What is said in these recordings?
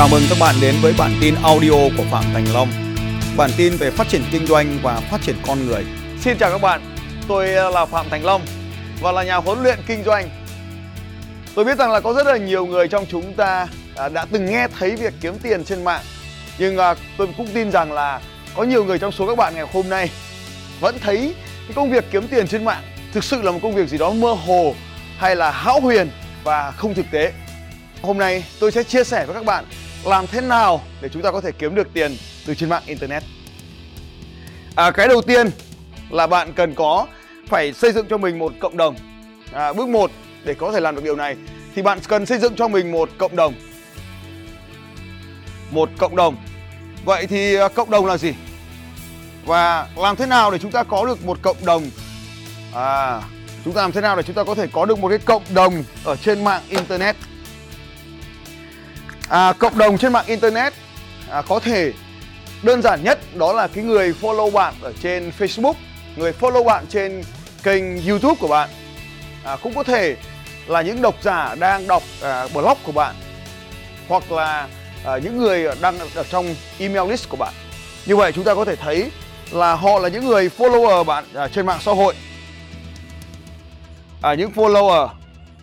Chào mừng các bạn đến với bản tin audio của Phạm Thành Long. Bản tin về phát triển kinh doanh và phát triển con người. Xin chào các bạn, tôi ờ, là Phạm Thành Long và là nhà huấn luyện kinh doanh. Tôi biết rằng là có rất là nhiều người trong chúng ta à, đã từng nghe thấy việc kiếm tiền trên mạng. Nhưng à, tôi cũng tin rằng là có nhiều người trong số các bạn ngày hôm nay vẫn thấy cái công việc kiếm tiền trên mạng thực sự là một công việc gì đó mơ hồ hay là hão huyền và không thực tế. Hôm nay tôi sẽ chia sẻ với các bạn làm thế nào để chúng ta có thể kiếm được tiền từ trên mạng internet. À, cái đầu tiên là bạn cần có phải xây dựng cho mình một cộng đồng. À, bước 1 để có thể làm được điều này thì bạn cần xây dựng cho mình một cộng đồng. Một cộng đồng. Vậy thì à, cộng đồng là gì? Và làm thế nào để chúng ta có được một cộng đồng? À, chúng ta làm thế nào để chúng ta có thể có được một cái cộng đồng ở trên mạng internet? À, cộng đồng trên mạng internet à, có thể đơn giản nhất đó là cái người follow bạn ở trên Facebook, người follow bạn trên kênh YouTube của bạn. À, cũng có thể là những độc giả đang đọc à, blog của bạn hoặc là à, những người đang ở trong email list của bạn. Như vậy chúng ta có thể thấy là họ là những người follower bạn à, trên mạng xã hội. À, những follower,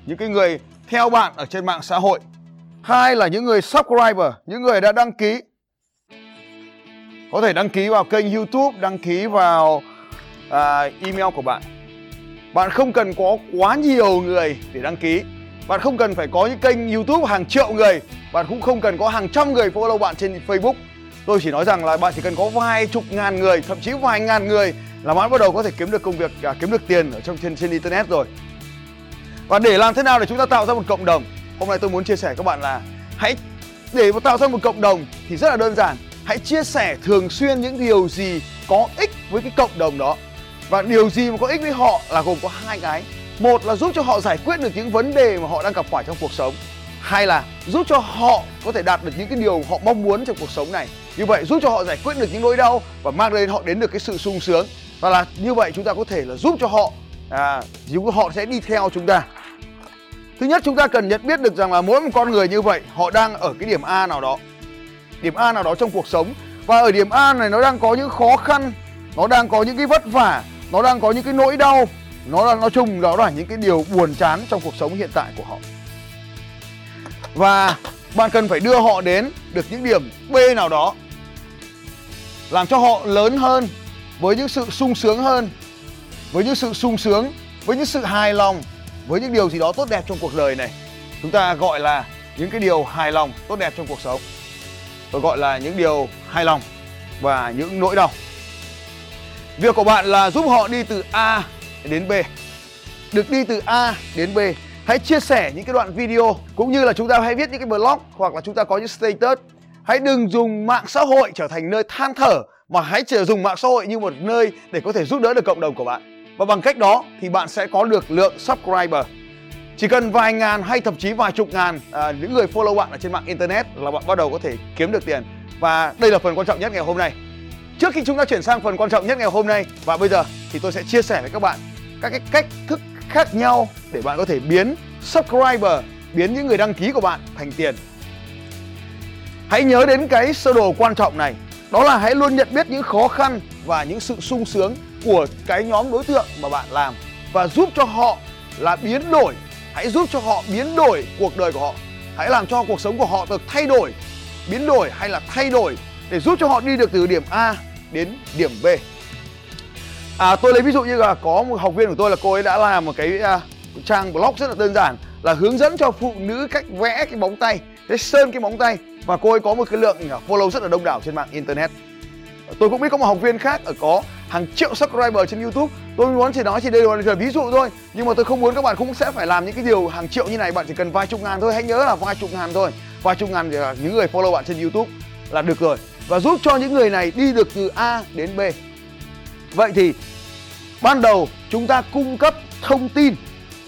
những cái người theo bạn ở trên mạng xã hội Hai là những người subscriber, những người đã đăng ký. Có thể đăng ký vào kênh YouTube, đăng ký vào à, email của bạn. Bạn không cần có quá nhiều người để đăng ký. Bạn không cần phải có những kênh YouTube hàng triệu người. Bạn cũng không cần có hàng trăm người follow bạn trên Facebook. Tôi chỉ nói rằng là bạn chỉ cần có vài chục ngàn người, thậm chí vài ngàn người là bạn bắt đầu có thể kiếm được công việc, à, kiếm được tiền ở trong trên trên internet rồi. Và để làm thế nào để chúng ta tạo ra một cộng đồng Hôm nay tôi muốn chia sẻ các bạn là hãy để tạo ra một cộng đồng thì rất là đơn giản. Hãy chia sẻ thường xuyên những điều gì có ích với cái cộng đồng đó. Và điều gì mà có ích với họ là gồm có hai cái. Một là giúp cho họ giải quyết được những vấn đề mà họ đang gặp phải trong cuộc sống. Hai là giúp cho họ có thể đạt được những cái điều họ mong muốn trong cuộc sống này. Như vậy giúp cho họ giải quyết được những nỗi đau và mang đến họ đến được cái sự sung sướng. Và là như vậy chúng ta có thể là giúp cho họ à, giúp họ sẽ đi theo chúng ta Thứ nhất chúng ta cần nhận biết được rằng là mỗi một con người như vậy họ đang ở cái điểm A nào đó. Điểm A nào đó trong cuộc sống và ở điểm A này nó đang có những khó khăn, nó đang có những cái vất vả, nó đang có những cái nỗi đau, nó là nói chung đó là những cái điều buồn chán trong cuộc sống hiện tại của họ. Và bạn cần phải đưa họ đến được những điểm B nào đó làm cho họ lớn hơn với những sự sung sướng hơn, với những sự sung sướng, với những sự hài lòng với những điều gì đó tốt đẹp trong cuộc đời này, chúng ta gọi là những cái điều hài lòng tốt đẹp trong cuộc sống. Tôi gọi là những điều hài lòng và những nỗi đau. Việc của bạn là giúp họ đi từ A đến B. Được đi từ A đến B, hãy chia sẻ những cái đoạn video cũng như là chúng ta hãy viết những cái blog hoặc là chúng ta có những status. Hãy đừng dùng mạng xã hội trở thành nơi than thở, mà hãy chỉ dùng mạng xã hội như một nơi để có thể giúp đỡ được cộng đồng của bạn và bằng cách đó thì bạn sẽ có được lượng subscriber. Chỉ cần vài ngàn hay thậm chí vài chục ngàn à, những người follow bạn ở trên mạng internet là bạn bắt đầu có thể kiếm được tiền. Và đây là phần quan trọng nhất ngày hôm nay. Trước khi chúng ta chuyển sang phần quan trọng nhất ngày hôm nay và bây giờ thì tôi sẽ chia sẻ với các bạn các cái cách thức khác nhau để bạn có thể biến subscriber biến những người đăng ký của bạn thành tiền. Hãy nhớ đến cái sơ đồ quan trọng này. Đó là hãy luôn nhận biết những khó khăn và những sự sung sướng của cái nhóm đối tượng mà bạn làm và giúp cho họ là biến đổi. Hãy giúp cho họ biến đổi cuộc đời của họ. Hãy làm cho cuộc sống của họ được thay đổi biến đổi hay là thay đổi để giúp cho họ đi được từ điểm A đến điểm B. À tôi lấy ví dụ như là có một học viên của tôi là cô ấy đã làm một cái uh, trang blog rất là đơn giản là hướng dẫn cho phụ nữ cách vẽ cái bóng tay để sơn cái bóng tay. Và cô ấy có một cái lượng à, follow rất là đông đảo trên mạng internet. Tôi cũng biết có một học viên khác ở có hàng triệu subscriber trên YouTube. Tôi muốn chỉ nói chỉ đây là ví dụ thôi, nhưng mà tôi không muốn các bạn cũng sẽ phải làm những cái điều hàng triệu như này. Bạn chỉ cần vài chục ngàn thôi, hãy nhớ là vài chục ngàn thôi. Vài chục ngàn thì là những người follow bạn trên YouTube là được rồi. Và giúp cho những người này đi được từ A đến B. Vậy thì ban đầu chúng ta cung cấp thông tin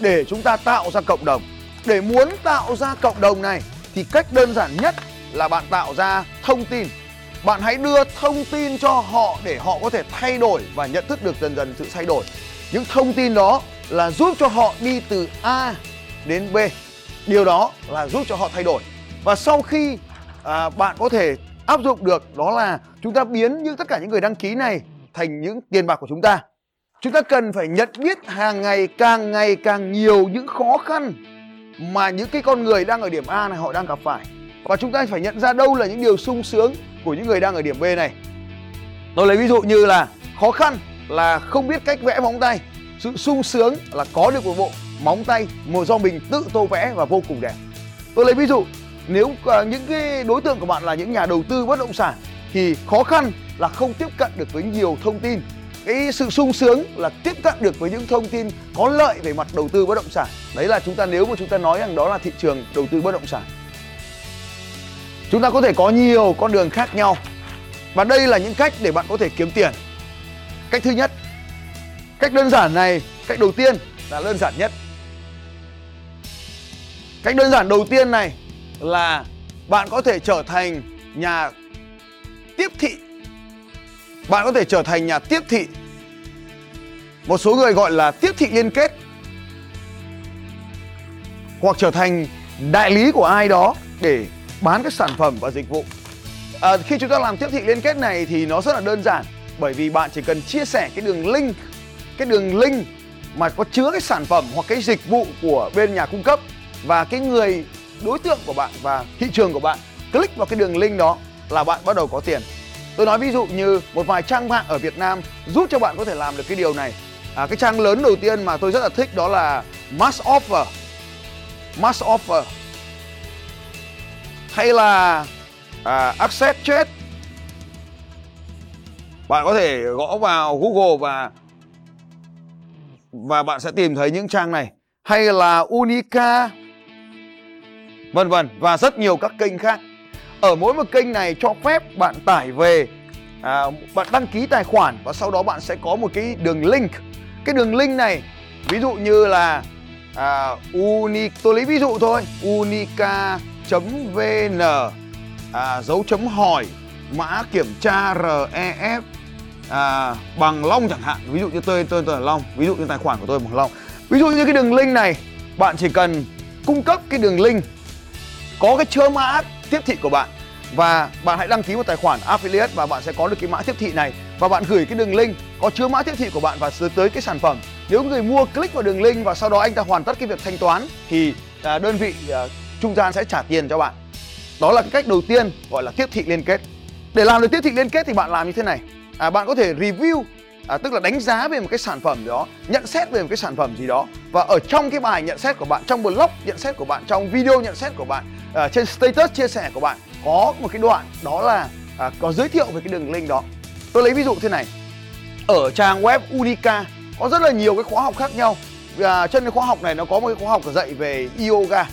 để chúng ta tạo ra cộng đồng. Để muốn tạo ra cộng đồng này thì cách đơn giản nhất là bạn tạo ra thông tin bạn hãy đưa thông tin cho họ để họ có thể thay đổi và nhận thức được dần dần sự thay đổi. Những thông tin đó là giúp cho họ đi từ A đến B. Điều đó là giúp cho họ thay đổi. Và sau khi à, bạn có thể áp dụng được đó là chúng ta biến những tất cả những người đăng ký này thành những tiền bạc của chúng ta. Chúng ta cần phải nhận biết hàng ngày càng ngày càng nhiều những khó khăn mà những cái con người đang ở điểm A này họ đang gặp phải và chúng ta phải nhận ra đâu là những điều sung sướng của những người đang ở điểm B này. Tôi lấy ví dụ như là khó khăn là không biết cách vẽ móng tay. Sự sung sướng là có được một bộ móng tay mà do mình tự tô vẽ và vô cùng đẹp. Tôi lấy ví dụ, nếu ờ, những cái đối tượng của bạn là những nhà đầu tư bất động sản thì khó khăn là không tiếp cận được với nhiều thông tin. Cái sự sung sướng là tiếp cận được với những thông tin có lợi về mặt đầu tư bất động sản. Đấy là chúng ta, nếu mà chúng ta nói rằng đó là thị trường đầu tư bất động sản chúng ta có thể có nhiều con đường khác nhau. Và đây là những cách để bạn có thể kiếm tiền. Cách thứ nhất, cách đơn giản này, cách đầu tiên là đơn giản nhất. Cách đơn giản đầu tiên này là bạn có thể trở thành nhà tiếp thị. Bạn có thể trở thành nhà tiếp thị. Một số người gọi là tiếp thị liên kết. Hoặc trở thành đại lý của ai đó để bán các sản phẩm và dịch vụ. À, khi chúng ta làm tiếp thị liên kết này thì nó rất là đơn giản bởi vì bạn chỉ cần chia sẻ cái đường link cái đường link mà có chứa cái sản phẩm hoặc cái dịch vụ của bên nhà cung cấp và cái người đối tượng của bạn và thị trường của bạn click vào cái đường link đó là bạn bắt đầu có tiền. Tôi nói ví dụ như một vài trang mạng ở Việt Nam giúp cho bạn có thể làm được cái điều này. À, cái trang lớn đầu tiên mà tôi rất là thích đó là Mass Offer. Mass Offer hay là à, Access Chat bạn có thể gõ vào Google và và bạn sẽ tìm thấy những trang này. Hay là Unica? Vân vân và rất nhiều các kênh khác. Ở mỗi một kênh này cho phép bạn tải về à, bạn đăng ký tài khoản và sau đó bạn sẽ có một cái đường link. Cái đường link này ví dụ như là à, uni tôi lấy ví dụ thôi unica vn à, dấu chấm hỏi mã kiểm tra ref à, bằng long chẳng hạn. Ví dụ như tôi tôi tôi là long. Ví dụ như tài khoản của tôi bằng long. Ví dụ như cái đường link này bạn chỉ cần cung cấp cái đường link có cái chứa mã tiếp thị của bạn và bạn hãy đăng ký một tài khoản affiliate và bạn sẽ có được cái mã tiếp thị này. Và bạn gửi cái đường link có chứa mã tiếp thị của bạn và tới cái sản phẩm. Nếu người mua click vào đường link và sau đó anh ta hoàn tất cái việc thanh toán thì à, đơn vị à, trung gian sẽ trả tiền cho bạn. Đó là cái cách đầu tiên gọi là tiếp thị liên kết. Để làm được tiếp thị liên kết thì bạn làm như thế này. À, bạn có thể review à, tức là đánh giá về một cái sản phẩm đó nhận xét về một cái sản phẩm gì đó. Và ở trong cái bài nhận xét của bạn trong blog nhận xét của bạn trong video nhận xét của bạn à, trên status chia sẻ của bạn có một cái đoạn đó là à, có giới thiệu về cái đường link đó. Tôi lấy ví dụ thế này. Ở trang web Unica có rất là nhiều cái khóa học khác nhau. Và trên cái khóa học này nó có một cái khóa học dạy về yoga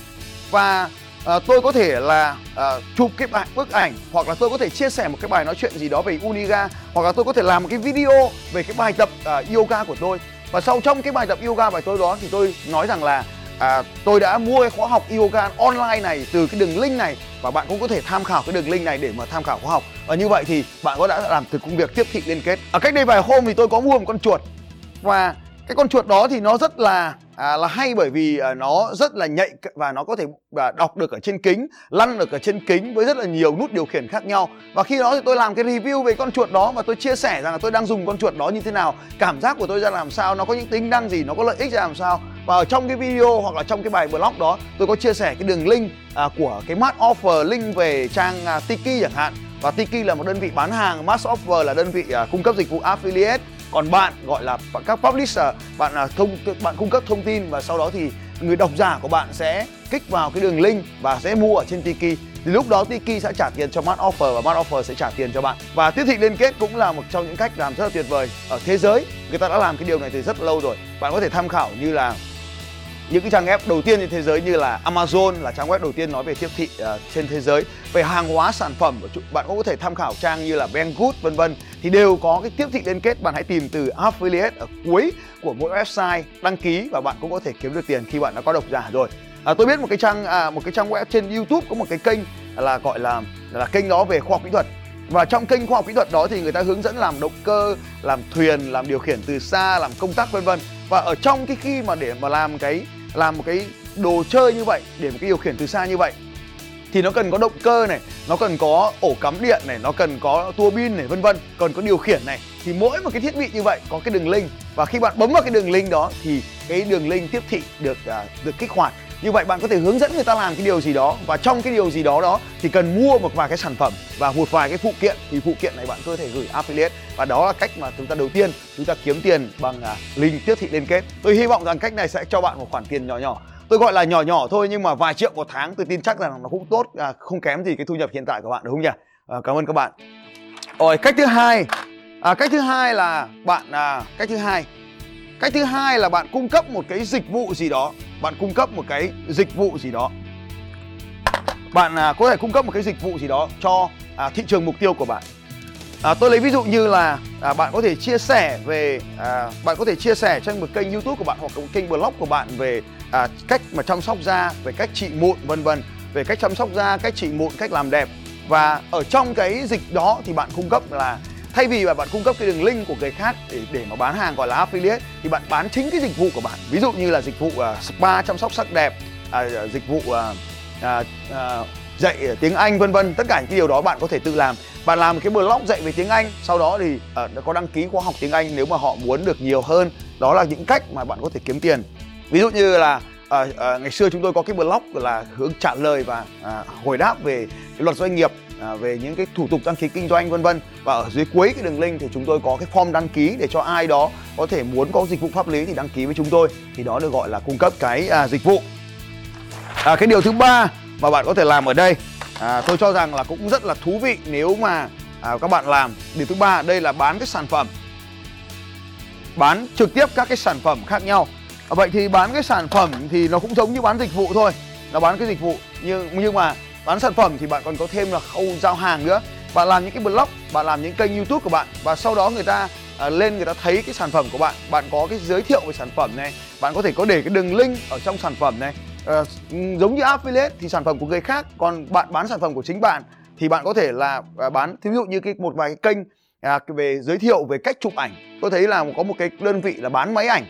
và à, tôi có thể là à, chụp cái bài bức ảnh hoặc là tôi có thể chia sẻ một cái bài nói chuyện gì đó về Uniga hoặc là tôi có thể làm một cái video về cái bài tập à, yoga của tôi. Và sau trong cái bài tập yoga bài tôi đó thì tôi nói rằng là à, tôi đã mua cái khóa học yoga online này từ cái đường link này và bạn cũng có thể tham khảo cái đường link này để mà tham khảo khóa học. Và như vậy thì bạn có đã làm từ công việc tiếp thị liên kết. Ở cách đây vài hôm thì tôi có mua một con chuột. Và cái con chuột đó thì nó rất là à, là hay bởi vì à, nó rất là nhạy và nó có thể à, đọc được ở trên kính lăn được ở trên kính với rất là nhiều nút điều khiển khác nhau. Và khi đó thì tôi làm cái review về con chuột đó và tôi chia sẻ rằng là tôi đang dùng con chuột đó như thế nào. Cảm giác của tôi ra làm sao nó có những tính năng gì nó có lợi ích ra làm sao. Và ở trong cái video hoặc là trong cái bài blog đó tôi có chia sẻ cái đường link à, của cái mart offer link về trang à, Tiki chẳng hạn. Và Tiki là một đơn vị bán hàng, Mass Offer là đơn vị à, cung cấp dịch vụ affiliate còn bạn gọi là các publisher, bạn là thông, bạn cung cấp thông tin và sau đó thì người độc giả của bạn sẽ kích vào cái đường link và sẽ mua ở trên Tiki. Thì lúc đó Tiki sẽ trả tiền cho Mart Offer và Mart Offer sẽ trả tiền cho bạn. Và tiếp thị liên kết cũng là một trong những cách làm rất là tuyệt vời ở thế giới. Người ta đã làm cái điều này từ rất lâu rồi. Bạn có thể tham khảo như là những cái trang web đầu tiên trên thế giới như là Amazon là trang web đầu tiên nói về tiếp thị uh, trên thế giới. Về hàng hóa sản phẩm bạn cũng có thể tham khảo trang như là Banggood vân vân. Thì đều có cái tiếp thị liên kết bạn hãy tìm từ affiliate ở cuối của mỗi website đăng ký và bạn cũng có thể kiếm được tiền khi bạn đã có độc giả rồi. À, tôi biết một cái trang à, một cái trang web trên YouTube có một cái kênh là gọi là là kênh đó về khoa học kỹ thuật. Và trong kênh khoa học kỹ thuật đó thì người ta hướng dẫn làm động cơ làm thuyền làm điều khiển từ xa làm công tắc vân vân. Và ở trong cái khi mà để mà làm cái làm một cái đồ chơi như vậy để một cái điều khiển từ xa như vậy thì nó cần có động cơ này nó cần có ổ cắm điện này nó cần có tua bin này vân vân cần có điều khiển này thì mỗi một cái thiết bị như vậy có cái đường link và khi bạn bấm vào cái đường link đó thì cái đường link tiếp thị được uh, được kích hoạt như vậy bạn có thể hướng dẫn người ta làm cái điều gì đó và trong cái điều gì đó đó thì cần mua một vài cái sản phẩm và một vài cái phụ kiện. Thì phụ kiện này bạn có thể gửi affiliate và đó là cách mà chúng ta đầu tiên chúng ta kiếm tiền bằng uh, link tiếp thị liên kết. Tôi hy vọng rằng cách này sẽ cho bạn một khoản tiền nhỏ nhỏ. Tôi gọi là nhỏ nhỏ thôi nhưng mà vài triệu một tháng tôi tin chắc rằng nó cũng tốt à, không kém gì cái thu nhập hiện tại của bạn đúng không nhỉ? À, cảm ơn các bạn. Rồi cách thứ hai à, cách thứ hai là bạn à, cách thứ hai. Cách thứ hai là bạn cung cấp một cái dịch vụ gì đó bạn cung cấp một cái dịch vụ gì đó. Bạn à, có thể cung cấp một cái dịch vụ gì đó cho à, thị trường mục tiêu của bạn. À, tôi lấy ví dụ như là à, bạn có thể chia sẻ về à, bạn có thể chia sẻ trên một kênh youtube của bạn hoặc một kênh blog của bạn về à, cách mà chăm sóc da về cách trị mụn vân vân. Về cách chăm sóc da cách trị mụn cách làm đẹp. Và ở trong cái dịch đó thì bạn cung cấp là thay vì là bạn cung cấp cái đường link của người khác để để mà bán hàng gọi là affiliate thì bạn bán chính cái dịch vụ của bạn. Ví dụ như là dịch vụ uh, spa chăm sóc sắc đẹp uh, dịch vụ uh, uh, uh, dạy tiếng Anh vân vân. Tất cả những cái điều đó bạn có thể tự làm. Bạn làm một cái blog dạy về tiếng Anh sau đó thì uh, có đăng ký khóa học tiếng Anh nếu mà họ muốn được nhiều hơn. Đó là những cách mà bạn có thể kiếm tiền. Ví dụ như là à, à, ngày xưa chúng tôi có cái blog là hướng trả lời và à, hồi đáp về cái luật doanh nghiệp à, về những cái thủ tục đăng ký kinh doanh vân vân. Và ở dưới cuối cái đường link thì chúng tôi có cái form đăng ký để cho ai đó có thể muốn có dịch vụ pháp lý thì đăng ký với chúng tôi. Thì đó được gọi là cung cấp cái à, dịch vụ. À, cái điều thứ ba mà bạn có thể làm ở đây à, tôi cho rằng là cũng rất là thú vị nếu mà à, các bạn làm. Điều thứ ba đây là bán cái sản phẩm. Bán trực tiếp các cái sản phẩm khác nhau. À, vậy thì bán cái sản phẩm thì nó cũng giống như bán dịch vụ thôi. Nó bán cái dịch vụ nhưng nhưng mà bán sản phẩm thì bạn còn có thêm là khâu giao hàng nữa. Bạn làm những cái blog bạn làm những kênh youtube của bạn và sau đó người ta à, lên người ta thấy cái sản phẩm của bạn. Bạn có cái giới thiệu về sản phẩm này bạn có thể có để cái đường link ở trong sản phẩm này. À, giống như affiliate thì sản phẩm của người khác còn bạn bán sản phẩm của chính bạn thì bạn có thể là à, bán. Thí dụ như cái một vài cái kênh à, về giới thiệu về cách chụp ảnh tôi thấy là có một cái đơn vị là bán máy ảnh.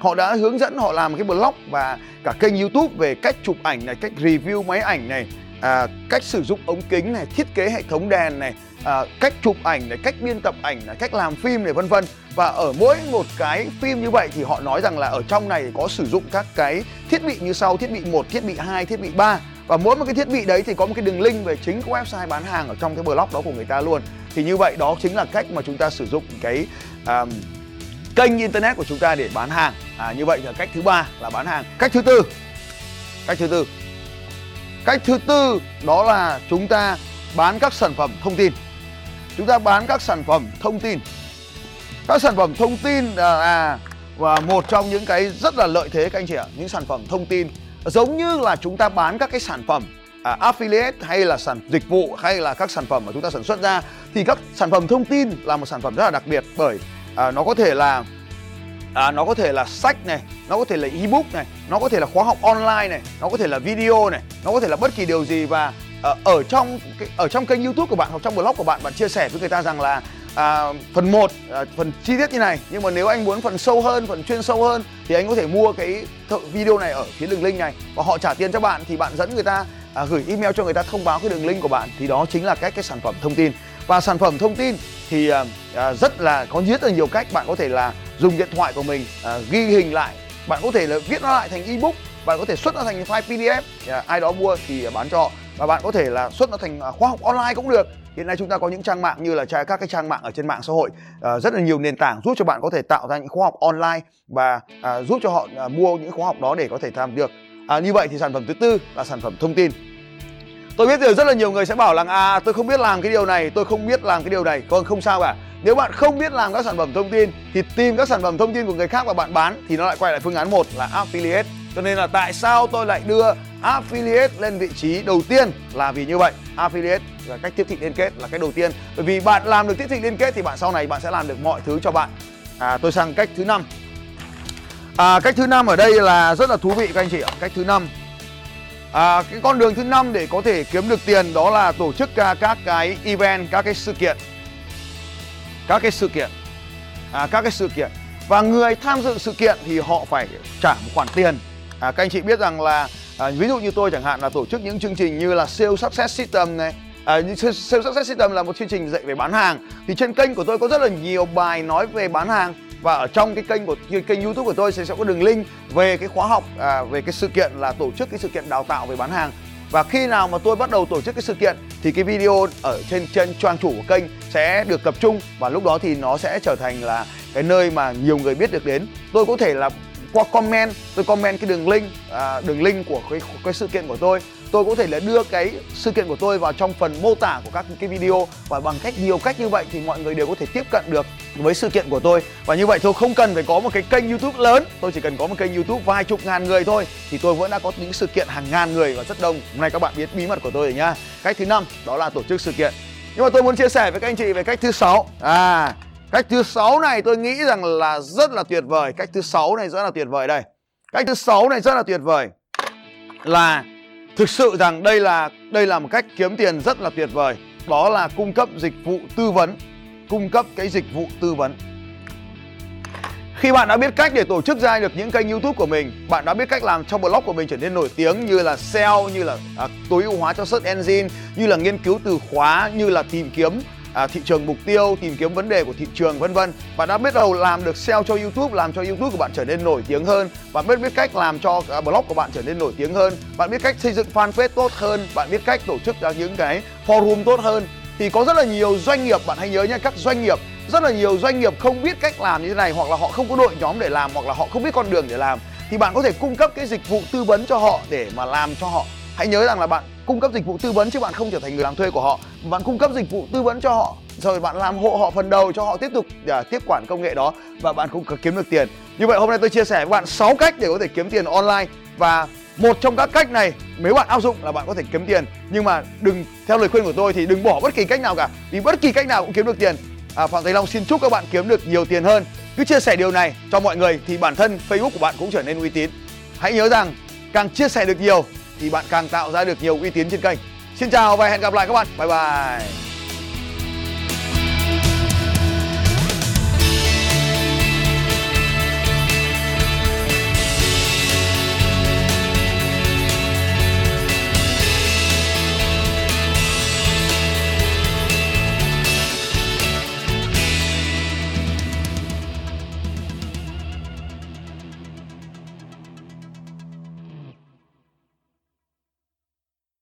Họ đã hướng dẫn họ làm một cái blog và cả kênh youtube về cách chụp ảnh này cách review máy ảnh này à, cách sử dụng ống kính này thiết kế hệ thống đèn này à, cách chụp ảnh này cách biên tập ảnh này cách làm phim này vân vân. Và ở mỗi một cái phim như vậy thì họ nói rằng là ở trong này có sử dụng các cái thiết bị như sau thiết bị một thiết bị hai thiết bị ba. Và mỗi một cái thiết bị đấy thì có một cái đường link về chính cái website bán hàng ở trong cái blog đó của người ta luôn. Thì như vậy đó chính là cách mà chúng ta sử dụng cái um, kênh internet của chúng ta để bán hàng. À, như vậy là cách thứ ba là bán hàng. Cách thứ tư cách thứ tư cách thứ tư đó là chúng ta bán các sản phẩm thông tin. Chúng ta bán các sản phẩm thông tin. Các sản phẩm thông tin là và một trong những cái rất là lợi thế các anh chị ạ những sản phẩm thông tin. Giống như là chúng ta bán các cái sản phẩm à, affiliate hay là sản dịch vụ hay là các sản phẩm mà chúng ta sản xuất ra thì các sản phẩm thông tin là một sản phẩm rất là đặc biệt bởi à, nó có thể là à, nó có thể là sách này nó có thể là ebook này nó có thể là khóa học online này nó có thể là video này nó có thể là bất kỳ điều gì và à, ở trong ở trong kênh youtube của bạn hoặc trong blog của bạn bạn chia sẻ với người ta rằng là à, phần 1 à, phần chi tiết như này. Nhưng mà nếu anh muốn phần sâu hơn phần chuyên sâu hơn thì anh có thể mua cái video này ở phía đường link này và họ trả tiền cho bạn thì bạn dẫn người ta à, gửi email cho người ta thông báo cái đường link của bạn. Thì đó chính là cách cái sản phẩm thông tin. Và sản phẩm thông tin thì à, à rất là có rất là nhiều cách. Bạn có thể là dùng điện thoại của mình à, ghi hình lại. Bạn có thể là viết nó lại thành ebook bạn có thể xuất nó thành file pdf à, ai đó mua thì à, bán cho. Và bạn có thể là xuất nó thành à, khóa học online cũng được. Hiện nay chúng ta có những trang mạng như là các cái trang mạng ở trên mạng xã hội à, rất là nhiều nền tảng giúp cho bạn có thể tạo ra những khóa học online và à, giúp cho họ à, mua những khóa học đó để có thể làm được. À, như vậy thì sản phẩm thứ tư là sản phẩm thông tin. Tôi biết rồi rất là nhiều người sẽ bảo là à tôi không biết làm cái điều này tôi không biết làm cái điều này. Còn không sao cả nếu bạn không biết làm các sản phẩm thông tin thì tìm các sản phẩm thông tin của người khác và bạn bán thì nó lại quay lại phương án một là affiliate. Cho nên là tại sao tôi lại đưa affiliate lên vị trí đầu tiên là vì như vậy. Affiliate là cách tiếp thị liên kết là cái đầu tiên. Bởi vì bạn làm được tiếp thị liên kết thì bạn sau này bạn sẽ làm được mọi thứ cho bạn. À, tôi sang cách thứ năm. À, cách thứ năm ở đây là rất là thú vị các anh chị ạ. Cách thứ năm. À, cái con đường thứ năm để có thể kiếm được tiền đó là tổ chức à, các cái event các cái sự kiện các cái sự kiện. À, các cái sự kiện. Và người tham dự sự kiện thì họ phải trả một khoản tiền. À, các anh chị biết rằng là à, ví dụ như tôi chẳng hạn là tổ chức những chương trình như là sales success system này. À, Sales Success System là một chương trình dạy về bán hàng. Thì trên kênh của tôi có rất là nhiều bài nói về bán hàng. Và ở trong cái kênh của kênh YouTube của tôi sẽ sẽ có đường link về cái khóa học à, về cái sự kiện là tổ chức cái sự kiện đào tạo về bán hàng và khi nào mà tôi bắt đầu tổ chức cái sự kiện thì cái video ở trên trên trang chủ của kênh sẽ được tập trung và lúc đó thì nó sẽ trở thành là cái nơi mà nhiều người biết được đến. Tôi có thể là qua comment tôi comment cái đường link à, đường link của cái, cái sự kiện của tôi tôi có thể là đưa cái sự kiện của tôi vào trong phần mô tả của các cái video. Và bằng cách nhiều cách như vậy thì mọi người đều có thể tiếp cận được với sự kiện của tôi. Và như vậy tôi không cần phải có một cái kênh youtube lớn. Tôi chỉ cần có một kênh youtube vài chục ngàn người thôi, thì tôi vẫn đã có những sự kiện hàng ngàn người và rất đông. Hôm nay các bạn biết bí mật của tôi rồi nhá. Cách thứ năm, đó là tổ chức sự kiện. Nhưng mà tôi muốn chia sẻ với các anh chị về cách thứ sáu. À cách thứ sáu này tôi nghĩ rằng là rất là tuyệt vời. Cách thứ sáu này rất là tuyệt vời đây. Cách thứ sáu này rất là tuyệt vời là thực sự rằng đây là đây là một cách kiếm tiền rất là tuyệt vời. Đó là cung cấp dịch vụ tư vấn. Cung cấp cái dịch vụ tư vấn. Khi bạn đã biết cách để tổ chức ra được những kênh YouTube của mình, bạn đã biết cách làm cho blog của mình trở nên nổi tiếng như là SEO, như là à, tối ưu hóa cho search engine, như là nghiên cứu từ khóa, như là tìm kiếm à, thị trường mục tiêu, tìm kiếm vấn đề của thị trường vân vân. Bạn đã biết đầu làm được SEO cho YouTube, làm cho YouTube của bạn trở nên nổi tiếng hơn. Bạn biết biết cách làm cho à, blog của bạn trở nên nổi tiếng hơn. Bạn biết cách xây dựng fanpage tốt hơn. Bạn biết cách tổ chức ra những cái forum tốt hơn. Thì có rất là nhiều doanh nghiệp, bạn hãy nhớ nha, các doanh nghiệp rất là nhiều doanh nghiệp không biết cách làm như thế này hoặc là họ không có đội nhóm để làm hoặc là họ không biết con đường để làm thì bạn có thể cung cấp cái dịch vụ tư vấn cho họ để mà làm cho họ hãy nhớ rằng là bạn cung cấp dịch vụ tư vấn chứ bạn không trở thành người làm thuê của họ. Bạn cung cấp dịch vụ tư vấn cho họ rồi bạn làm hộ họ phần đầu cho họ tiếp tục uh, tiếp quản công nghệ đó và bạn cũng kiếm được tiền. Như vậy hôm nay tôi chia sẻ với bạn 6 cách để có thể kiếm tiền online và một trong các cách này nếu bạn áp dụng là bạn có thể kiếm tiền. Nhưng mà đừng theo lời khuyên của tôi thì đừng bỏ bất kỳ cách nào cả vì bất kỳ cách nào cũng kiếm được tiền. À, phạm Thái Long xin chúc các bạn kiếm được nhiều tiền hơn. Cứ chia sẻ điều này cho mọi người thì bản thân Facebook của bạn cũng trở nên uy tín. Hãy nhớ rằng càng chia sẻ được nhiều thì bạn càng tạo ra được nhiều uy tín trên kênh. Xin chào và hẹn gặp lại các bạn. Bye bye.